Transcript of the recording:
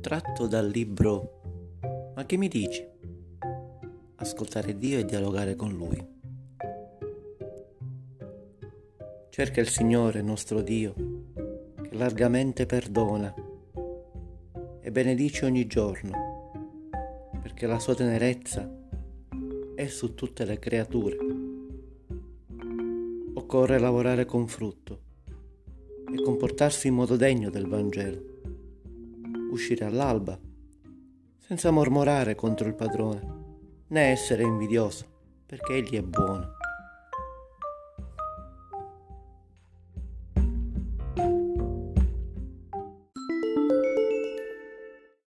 Tratto dal libro Ma che mi dici? Ascoltare Dio e dialogare con Lui. Cerca il Signore nostro Dio, che largamente perdona e benedice ogni giorno, perché la sua tenerezza è su tutte le creature. Occorre lavorare con frutto e comportarsi in modo degno del Vangelo uscire all'alba, senza mormorare contro il padrone, né essere invidioso, perché egli è buono.